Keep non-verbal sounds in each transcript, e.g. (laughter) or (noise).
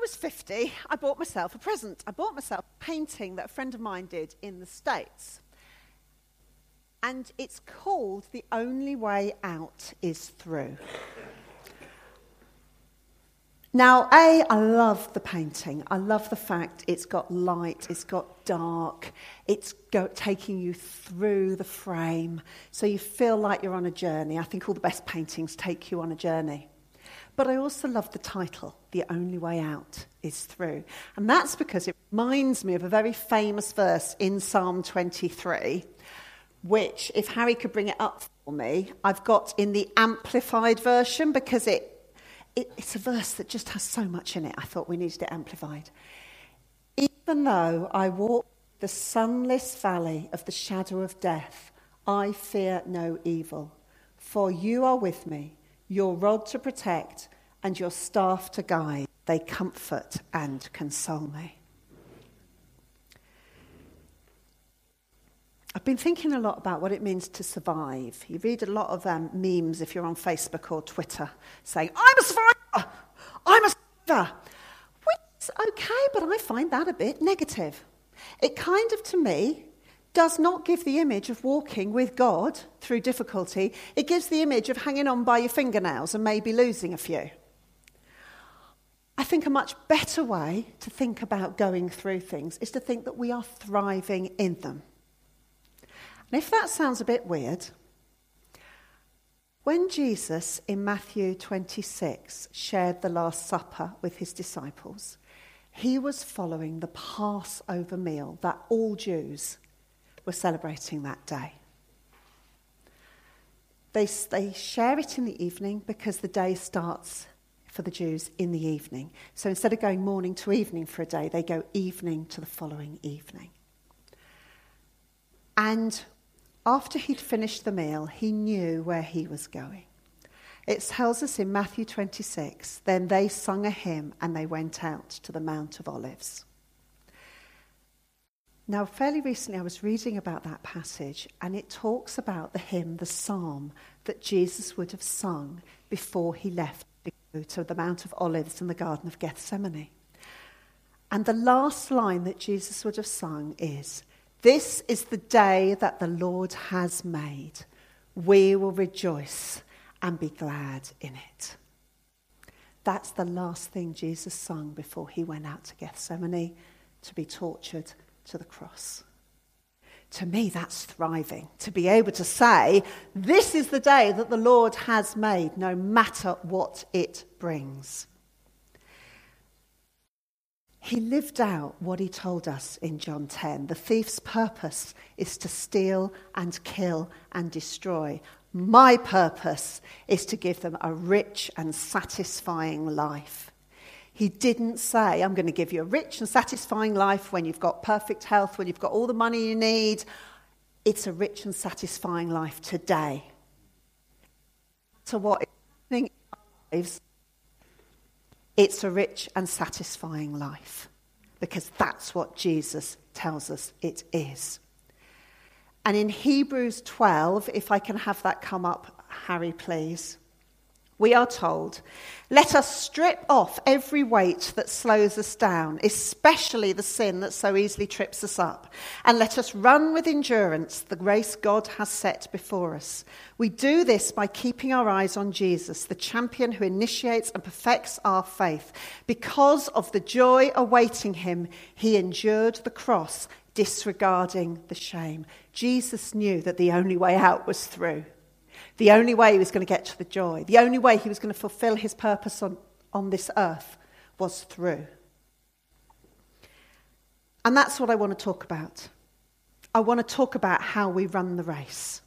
was 50, I bought myself a present. I bought myself a painting that a friend of mine did in the States. And it's called The Only Way Out is Through. Now, A, I love the painting. I love the fact it's got light, it's got dark, it's go, taking you through the frame, so you feel like you're on a journey. I think all the best paintings take you on a journey. But I also love the title, The Only Way Out is Through. And that's because it reminds me of a very famous verse in Psalm 23, which, if Harry could bring it up for me, I've got in the amplified version because it it, it's a verse that just has so much in it. I thought we needed it amplified. Even though I walk the sunless valley of the shadow of death, I fear no evil. For you are with me, your rod to protect and your staff to guide. They comfort and console me. I've been thinking a lot about what it means to survive. You read a lot of um, memes if you're on Facebook or Twitter saying, I'm a survivor! I'm a survivor! Which is okay, but I find that a bit negative. It kind of, to me, does not give the image of walking with God through difficulty. It gives the image of hanging on by your fingernails and maybe losing a few. I think a much better way to think about going through things is to think that we are thriving in them. And if that sounds a bit weird, when Jesus in Matthew 26 shared the Last Supper with his disciples, he was following the Passover meal that all Jews were celebrating that day. They, they share it in the evening because the day starts for the Jews in the evening. So instead of going morning to evening for a day, they go evening to the following evening. And after he'd finished the meal, he knew where he was going. It tells us in Matthew 26 then they sung a hymn and they went out to the Mount of Olives. Now, fairly recently, I was reading about that passage, and it talks about the hymn, the psalm that Jesus would have sung before he left to the Mount of Olives and the Garden of Gethsemane. And the last line that Jesus would have sung is, this is the day that the Lord has made. We will rejoice and be glad in it. That's the last thing Jesus sung before he went out to Gethsemane to be tortured to the cross. To me, that's thriving. To be able to say, This is the day that the Lord has made, no matter what it brings. He lived out what he told us in John 10. The thief's purpose is to steal and kill and destroy. My purpose is to give them a rich and satisfying life. He didn't say, I'm going to give you a rich and satisfying life when you've got perfect health, when you've got all the money you need. It's a rich and satisfying life today. To what is happening in our lives, it's a rich and satisfying life because that's what Jesus tells us it is. And in Hebrews 12, if I can have that come up, Harry, please we are told, let us strip off every weight that slows us down, especially the sin that so easily trips us up, and let us run with endurance the race God has set before us. We do this by keeping our eyes on Jesus, the champion who initiates and perfects our faith. Because of the joy awaiting him, he endured the cross, disregarding the shame. Jesus knew that the only way out was through. The only way he was going to get to the joy, the only way he was going to fulfill his purpose on, on this earth was through. And that's what I want to talk about. I want to talk about how we run the race.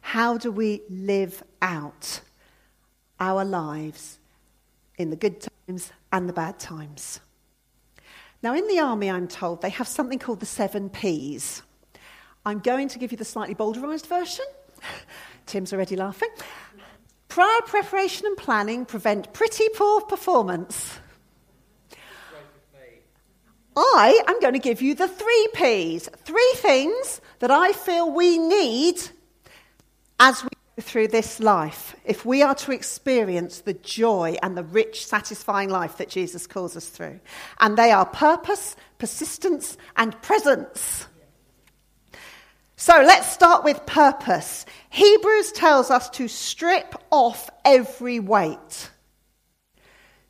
How do we live out our lives in the good times and the bad times? Now, in the army, I'm told they have something called the seven P's. I'm going to give you the slightly bowdlerized version. Tim's already laughing. Prior preparation and planning prevent pretty poor performance. I am going to give you the three P's. Three things that I feel we need as we go through this life, if we are to experience the joy and the rich, satisfying life that Jesus calls us through, and they are purpose, persistence, and presence. So let's start with purpose. Hebrews tells us to strip off every weight.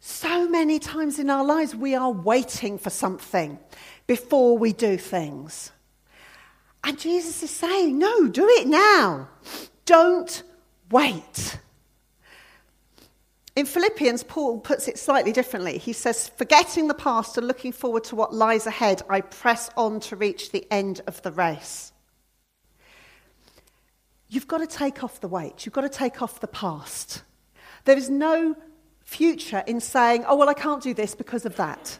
So many times in our lives, we are waiting for something before we do things. And Jesus is saying, no, do it now. Don't wait. In Philippians, Paul puts it slightly differently. He says, Forgetting the past and looking forward to what lies ahead, I press on to reach the end of the race. You've got to take off the weight, you've got to take off the past. There is no future in saying, Oh, well, I can't do this because of that.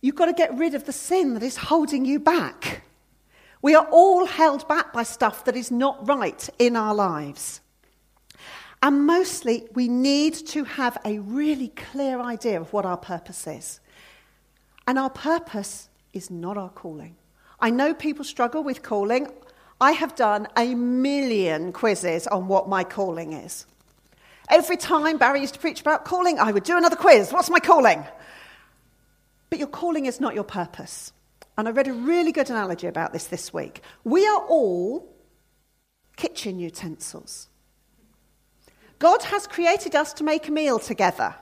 You've got to get rid of the sin that is holding you back. We are all held back by stuff that is not right in our lives. And mostly, we need to have a really clear idea of what our purpose is. And our purpose is not our calling. I know people struggle with calling. I have done a million quizzes on what my calling is. Every time Barry used to preach about calling, I would do another quiz. What's my calling? But your calling is not your purpose. And I read a really good analogy about this this week. We are all kitchen utensils. God has created us to make a meal together.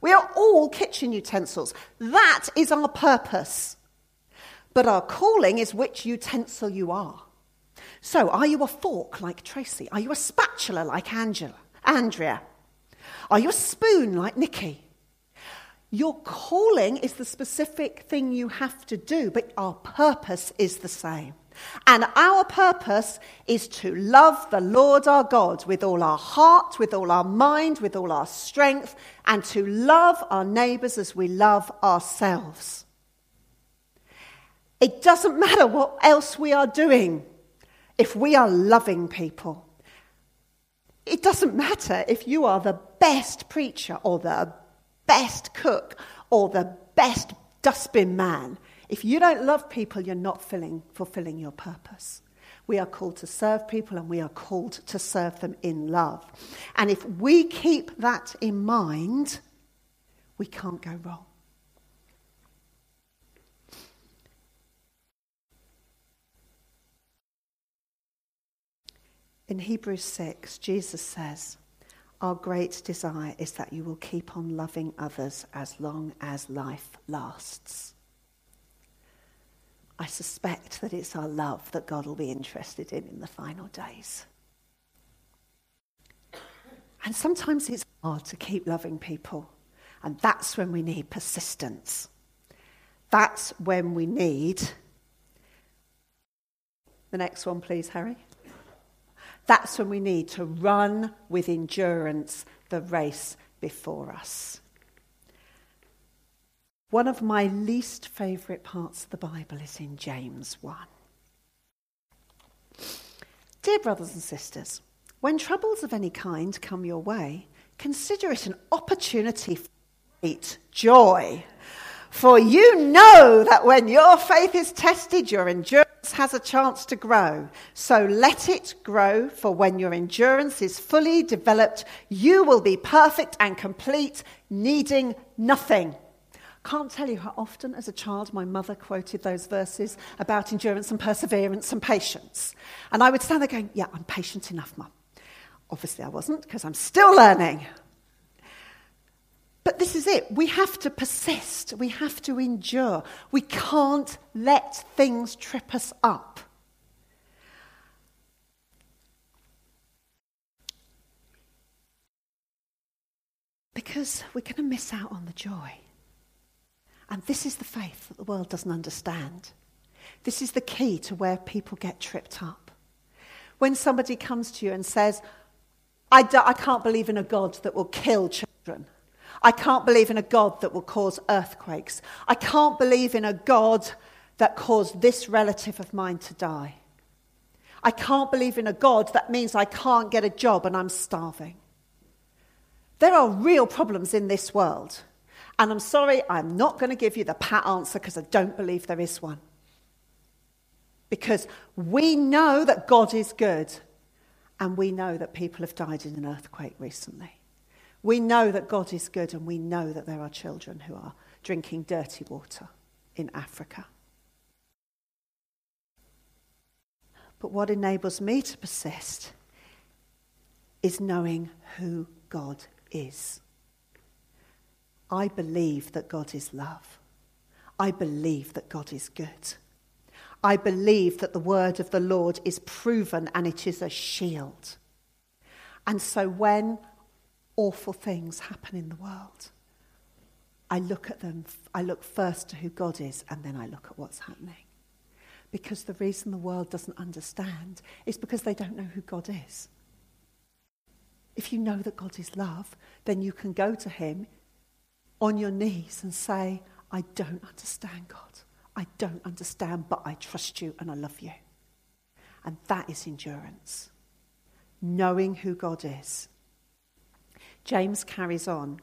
We are all kitchen utensils. That is our purpose. But our calling is which utensil you are. So, are you a fork like Tracy? Are you a spatula like Angela, Andrea? Are you a spoon like Nikki? Your calling is the specific thing you have to do, but our purpose is the same. And our purpose is to love the Lord our God with all our heart, with all our mind, with all our strength, and to love our neighbours as we love ourselves. It doesn't matter what else we are doing if we are loving people. It doesn't matter if you are the best preacher or the best cook or the best dustbin man. If you don't love people, you're not filling, fulfilling your purpose. We are called to serve people and we are called to serve them in love. And if we keep that in mind, we can't go wrong. In Hebrews 6, Jesus says, Our great desire is that you will keep on loving others as long as life lasts. I suspect that it's our love that God will be interested in in the final days. And sometimes it's hard to keep loving people. And that's when we need persistence. That's when we need. The next one, please, Harry. That's when we need to run with endurance the race before us. One of my least favourite parts of the Bible is in James 1. Dear brothers and sisters, when troubles of any kind come your way, consider it an opportunity for great joy. For you know that when your faith is tested, your endurance has a chance to grow. So let it grow, for when your endurance is fully developed, you will be perfect and complete, needing nothing. Can't tell you how often, as a child, my mother quoted those verses about endurance and perseverance and patience. And I would stand there going, Yeah, I'm patient enough, Mum. Obviously, I wasn't, because I'm still learning. But this is it. We have to persist. We have to endure. We can't let things trip us up. Because we're going to miss out on the joy. And this is the faith that the world doesn't understand. This is the key to where people get tripped up. When somebody comes to you and says, I, can't believe in a God that will kill children. I can't believe in a God that will cause earthquakes. I can't believe in a God that caused this relative of mine to die. I can't believe in a God that means I can't get a job and I'm starving. There are real problems in this world. And I'm sorry, I'm not going to give you the pat answer because I don't believe there is one. Because we know that God is good And we know that people have died in an earthquake recently. We know that God is good, and we know that there are children who are drinking dirty water in Africa. But what enables me to persist is knowing who God is. I believe that God is love. I believe that God is good. I believe that the word of the Lord is proven and it is a shield. And so when awful things happen in the world, I look at them, I look first to who God is, and then I look at what's happening. Because the reason the world doesn't understand is because they don't know who God is. If you know that God is love, then you can go to Him on your knees and say, I don't understand, God. I don't understand, but I trust you and I love you. And that is endurance. Knowing who God is. James carries on.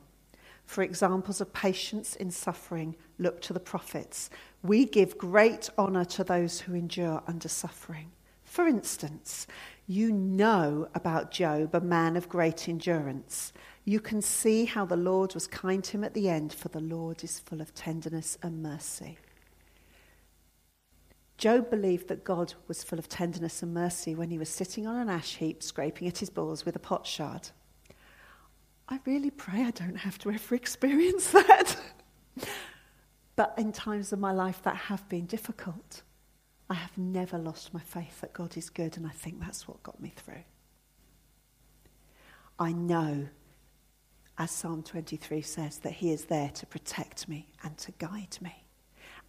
For examples of patience in suffering, look to the prophets. We give great honour to those who endure under suffering. For instance, you know about Job, a man of great endurance. You can see how the Lord was kind to him at the end, for the Lord is full of tenderness and mercy. Job believed that God was full of tenderness and mercy when he was sitting on an ash heap, scraping at his balls with a potsherd. I really pray I don't have to ever experience (laughs) that. but in times of my life that have been difficult, I have never lost my faith that God is good, and I think that's what got me through. I know, as Psalm 23 says, that He is there to protect me and to guide me,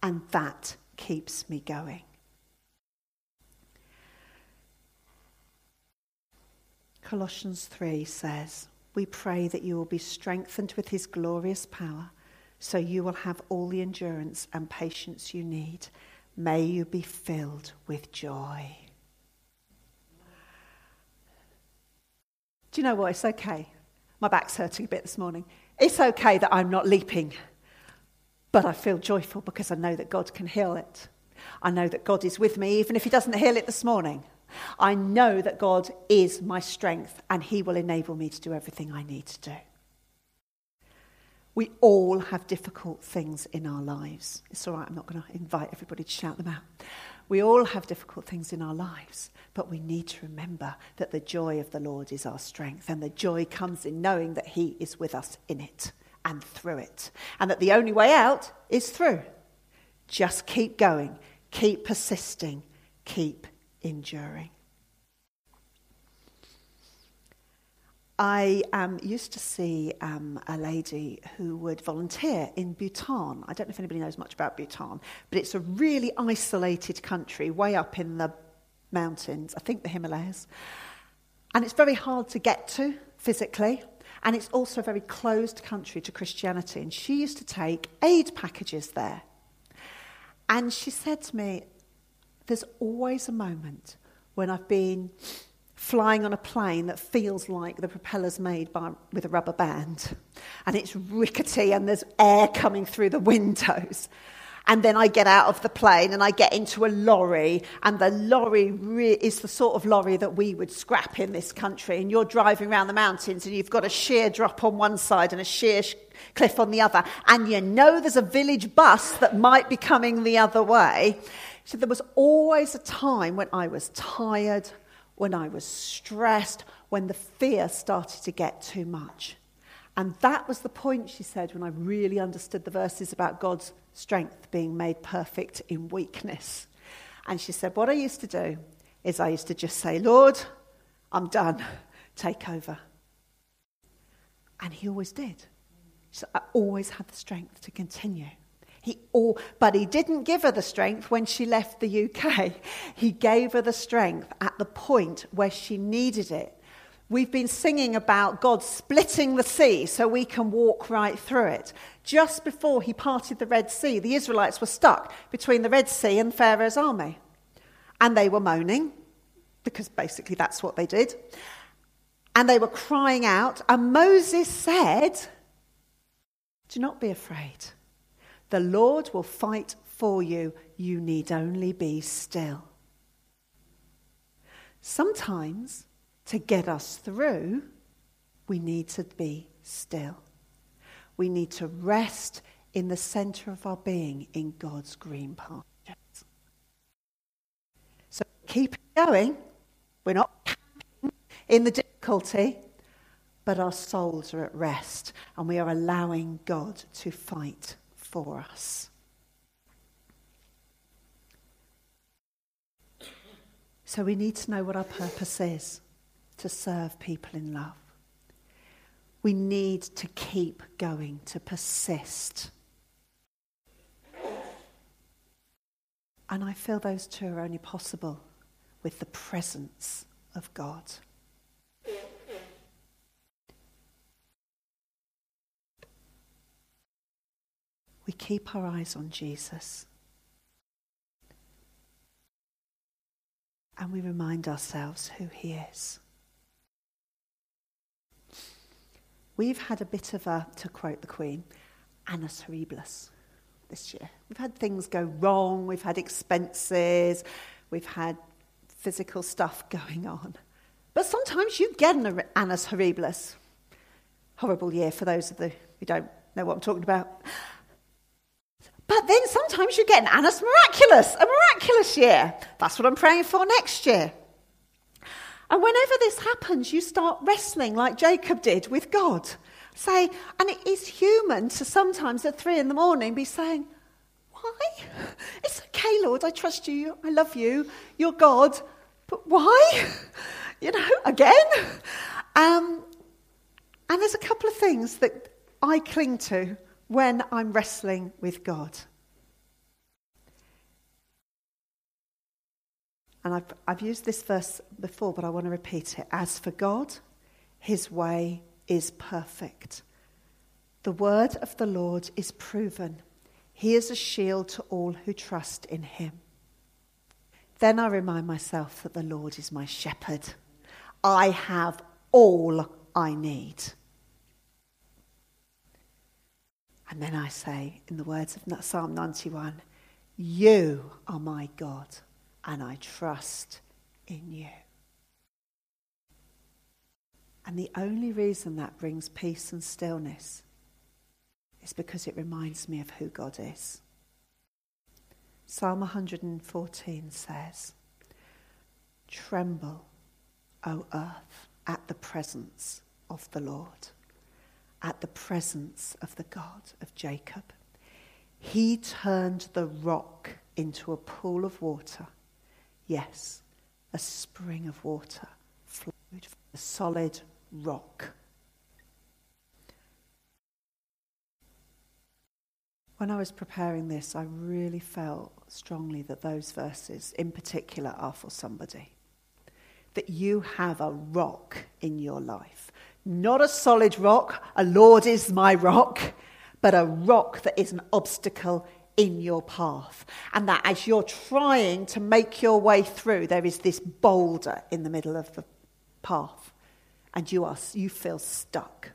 and that keeps me going. Colossians 3 says, We pray that you will be strengthened with His glorious power, so you will have all the endurance and patience you need May you be filled with joy. Do you know what? It's okay. My back's hurting a bit this morning. It's okay that I'm not leaping, but I feel joyful because I know that God can heal it. I know that God is with me, even if He doesn't heal it this morning. I know that God is my strength and He will enable me to do everything I need to do. We all have difficult things in our lives. It's all right, I'm not going to invite everybody to shout them out. We all have difficult things in our lives, but we need to remember that the joy of the Lord is our strength, and the joy comes in knowing that He is with us in it and through it, and that the only way out is through. Just keep going, keep persisting, keep enduring. I um, used to see um, a lady who would volunteer in Bhutan. I don't know if anybody knows much about Bhutan, but it's a really isolated country way up in the mountains, I think the Himalayas. And it's very hard to get to physically. And it's also a very closed country to Christianity. And she used to take aid packages there. And she said to me, There's always a moment when I've been flying on a plane that feels like the propeller's made by, with a rubber band. And it's rickety and there's air coming through the windows. And then I get out of the plane and I get into a lorry, and the lorry re- is the sort of lorry that we would scrap in this country. And you're driving around the mountains, and you've got a sheer drop on one side and a sheer sh- cliff on the other, and you know there's a village bus that might be coming the other way. So there was always a time when I was tired, when I was stressed, when the fear started to get too much. And that was the point, she said, when I really understood the verses about God's strength being made perfect in weakness. And she said, What I used to do is I used to just say, Lord, I'm done. Take over. And he always did. So I always had the strength to continue. He all, but he didn't give her the strength when she left the UK. (laughs) He gave her the strength at the point where she needed it. We've been singing about God splitting the sea so we can walk right through it. Just before he parted the Red Sea, the Israelites were stuck between the Red Sea and Pharaoh's army. And they were moaning, because basically that's what they did. And they were crying out. And Moses said, Do not be afraid. The Lord will fight for you. You need only be still. Sometimes to get us through, we need to be still. We need to rest in the center of our being in God's green pastures. So keep going. We're not in the difficulty, but our souls are at rest and we are allowing God to fight for us. So we need to know what our purpose is to serve people in love. We need to keep going, to persist. And I feel those two are only possible with the presence of God. We keep our eyes on Jesus. And we remind ourselves who he is. We've had a bit of a, to quote the Queen, annus horribilis this year. We've had things go wrong, we've had expenses, we've had physical stuff (laughs) going on. But sometimes you get an annus horribilis. Horrible year for those of the who don't know what I'm talking about. But then sometimes you get an annus miraculous, a miraculous year. That's what I'm praying for next year. And whenever this happens, you start wrestling like Jacob did with God. Say, and it is human to sometimes at three in the morning be saying, Why? It's okay, Lord, I trust you, I love you, you're God, but why? (laughs) You know, again? Um, and there's a couple of things that I cling to when I'm wrestling with God. And I've, I've used this verse before, but I want to repeat it. As for God, his way is perfect. The word of the Lord is proven. He is a shield to all who trust in him. Then I remind myself that the Lord is my shepherd. I have all I need. And then I say, in the words of Psalm 91, You are my God and I trust in you. And the only reason that brings peace and stillness is because it reminds me of who God is. Psalm 114 says, Tremble, O earth, at the presence of the Lord, at the presence of the God of Jacob. He turned the rock into a pool of water Yes, a spring of water flowed from a solid rock. When I was preparing this, I really felt strongly that those verses, in particular, are for somebody. That you have a rock in your life. Not a solid rock, a Lord is my rock, but a rock that is an obstacle in your path. And that as you're trying to make your way through, there is this boulder in the middle of the path. And you, are, you feel stuck.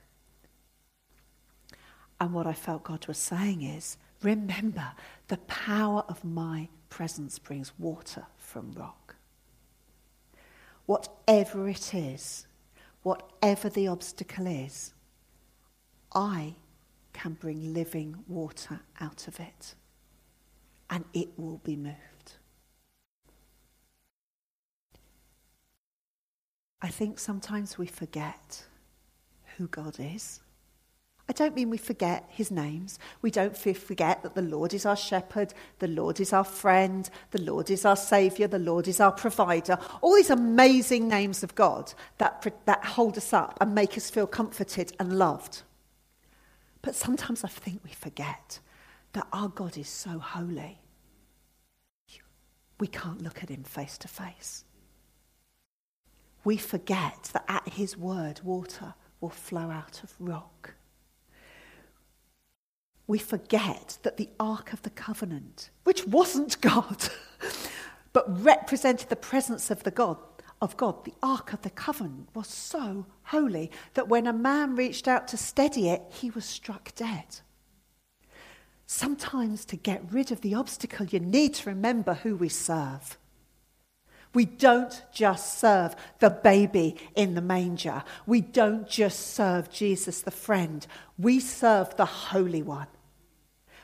And what I felt God was saying is remember, the power of my presence brings water from rock. Whatever it is, whatever the obstacle is, I can bring living water out of it and it will be moved. I think sometimes we forget who God is. I don't mean we forget his names. We don't forget that the Lord is our shepherd, the Lord is our friend, the Lord is our saviour, the Lord is our provider. All these amazing names of God that, that hold us up and make us feel comforted and loved. But sometimes I think we forget that our God is so holy we can't look at him face to face. We forget that at his word, water will flow out of rock. We forget that the Ark of the Covenant, which wasn't God, (laughs) but represented the presence of the God, of God, the Ark of the Covenant was so holy that when a man reached out to steady it, he was struck dead. Sometimes to get rid of the obstacle, you need to remember who we serve. We don't just serve the baby in the manger. We don't just serve Jesus the friend. We serve the Holy One.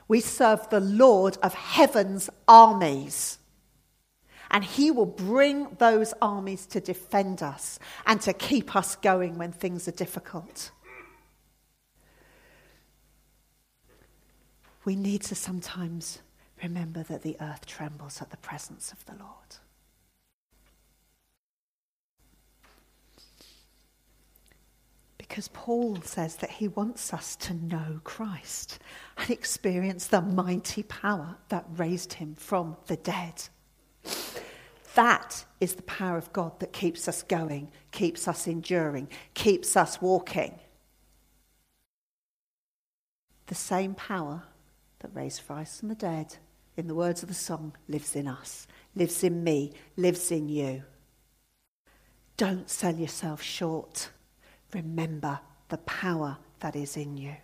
We serve the Lord of heaven's armies. And he will bring those armies to defend us and to keep us going when things are difficult. We need to sometimes remember that the earth trembles at the presence of the Lord. Because Paul says that he wants us to know Christ and experience the mighty power that raised him from the dead. That is the power of God that keeps us going, keeps us enduring, keeps us walking. The same power that raised Christ from the dead, in the words of the song, lives in us, lives in me, lives in you. Don't sell yourself short. Remember the power that is in you.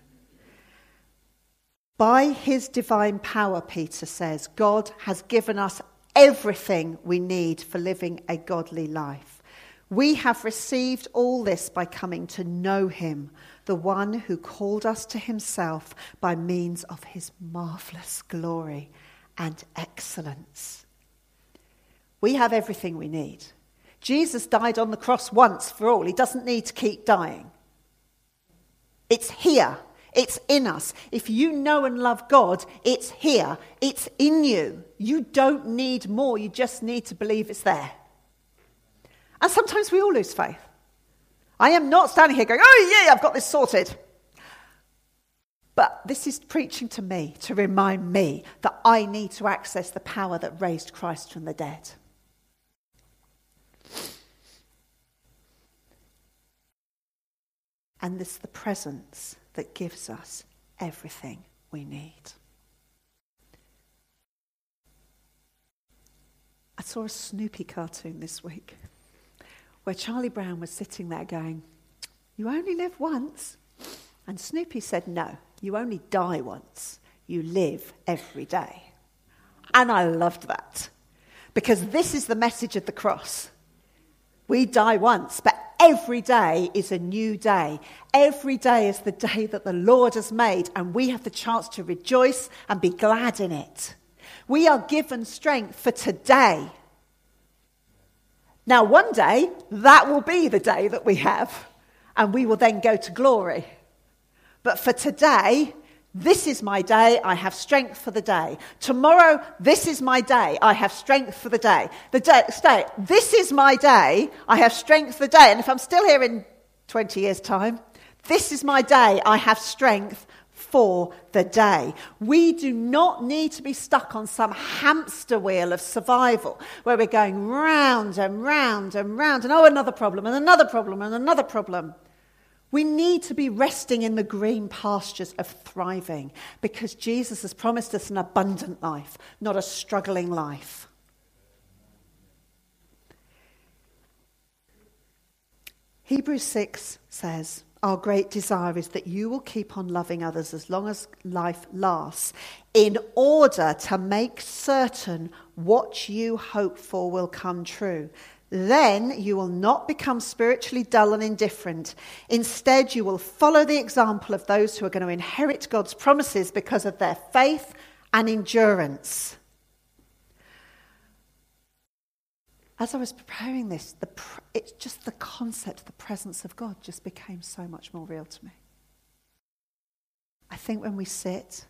By his divine power, Peter says, God has given us everything we need for living a godly life. We have received all this by coming to know him, the one who called us to himself by means of his marvelous glory and excellence. We have everything we need. Jesus died on the cross once for all. He doesn't need to keep dying. It's here. It's in us. If you know and love God, it's here. It's in you. You don't need more. You just need to believe it's there. And sometimes we all lose faith. I am not standing here going, oh, yeah, I've got this sorted. But this is preaching to me to remind me that I need to access the power that raised Christ from the dead. And this the presence that gives us everything we need. I saw a Snoopy cartoon this week where Charlie Brown was sitting there going, You only live once. And Snoopy said, No, you only die once. You live every day. And I loved that because this is the message of the cross. We die once, but every day is a new day. Every day is the day that the Lord has made, and we have the chance to rejoice and be glad in it. We are given strength for today. Now, one day, that will be the day that we have, and we will then go to glory. But for today, this is my day. I have strength for the day. Tomorrow, this is my day. I have strength for the day. The day, stay. This is my day. I have strength for the day. And if I'm still here in 20 years' time, this is my day. I have strength for the day. We do not need to be stuck on some hamster wheel of survival where we're going round and round and round and oh, another problem and another problem and another problem. We need to be resting in the green pastures of thriving because Jesus has promised us an abundant life, not a struggling life. Hebrews 6 says, Our great desire is that you will keep on loving others as long as life lasts, in order to make certain what you hope for will come true. Then you will not become spiritually dull and indifferent. Instead, you will follow the example of those who are going to inherit God's promises because of their faith and endurance. As I was preparing this, the, it's just the concept, the presence of God just became so much more real to me. I think when we sit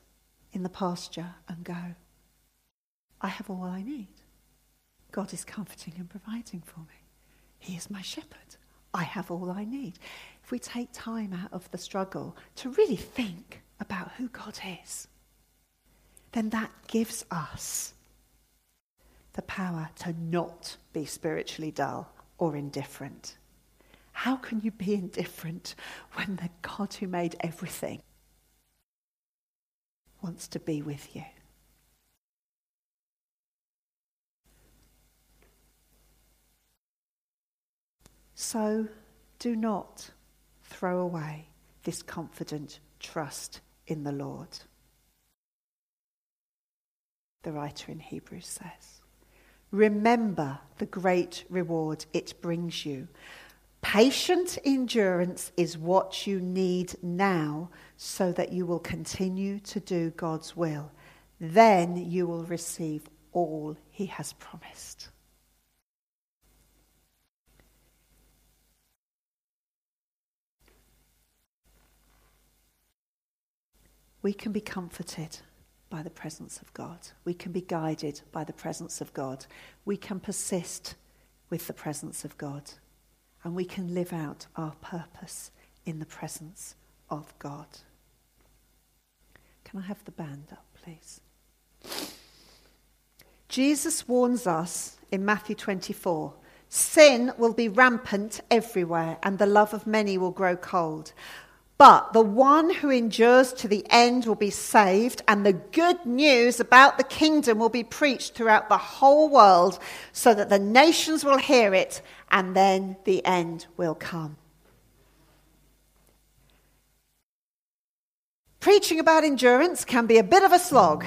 in the pasture and go, I have all I need. God is comforting and providing for me. He is my shepherd. I have all I need. If we take time out of the struggle to really think about who God is, then that gives us the power to not be spiritually dull or indifferent. How can you be indifferent when the God who made everything wants to be with you? So do not throw away this confident trust in the Lord. The writer in Hebrews says, remember the great reward it brings you. Patient endurance is what you need now so that you will continue to do God's will. Then you will receive all he has promised. We can be comforted by the presence of God. We can be guided by the presence of God. We can persist with the presence of God. And we can live out our purpose in the presence of God. Can I have the band up, please? Jesus warns us in Matthew 24 sin will be rampant everywhere, and the love of many will grow cold. But the one who endures to the end will be saved, and the good news about the kingdom will be preached throughout the whole world so that the nations will hear it, and then the end will come. Preaching about endurance can be a bit of a slog.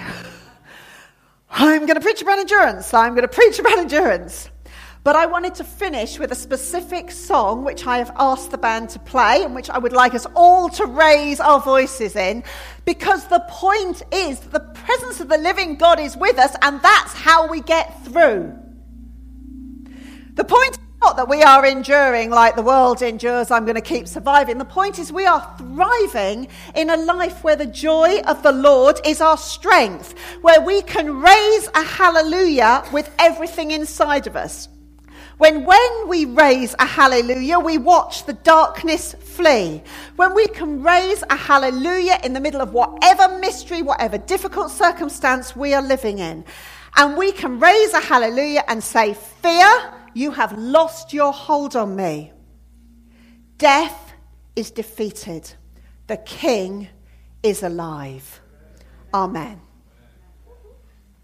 (laughs) I'm going to preach about endurance. I'm going to preach about endurance. But I wanted to finish with a specific song which I have asked the band to play and which I would like us all to raise our voices in because the point is that the presence of the living God is with us and that's how we get through. The point is not that we are enduring like the world endures, I'm going to keep surviving. The point is we are thriving in a life where the joy of the Lord is our strength, where we can raise a hallelujah with everything inside of us. When, when we raise a hallelujah, we watch the darkness flee. When we can raise a hallelujah in the middle of whatever mystery, whatever difficult circumstance we are living in, and we can raise a hallelujah and say, Fear, you have lost your hold on me. Death is defeated. The King is alive. Amen.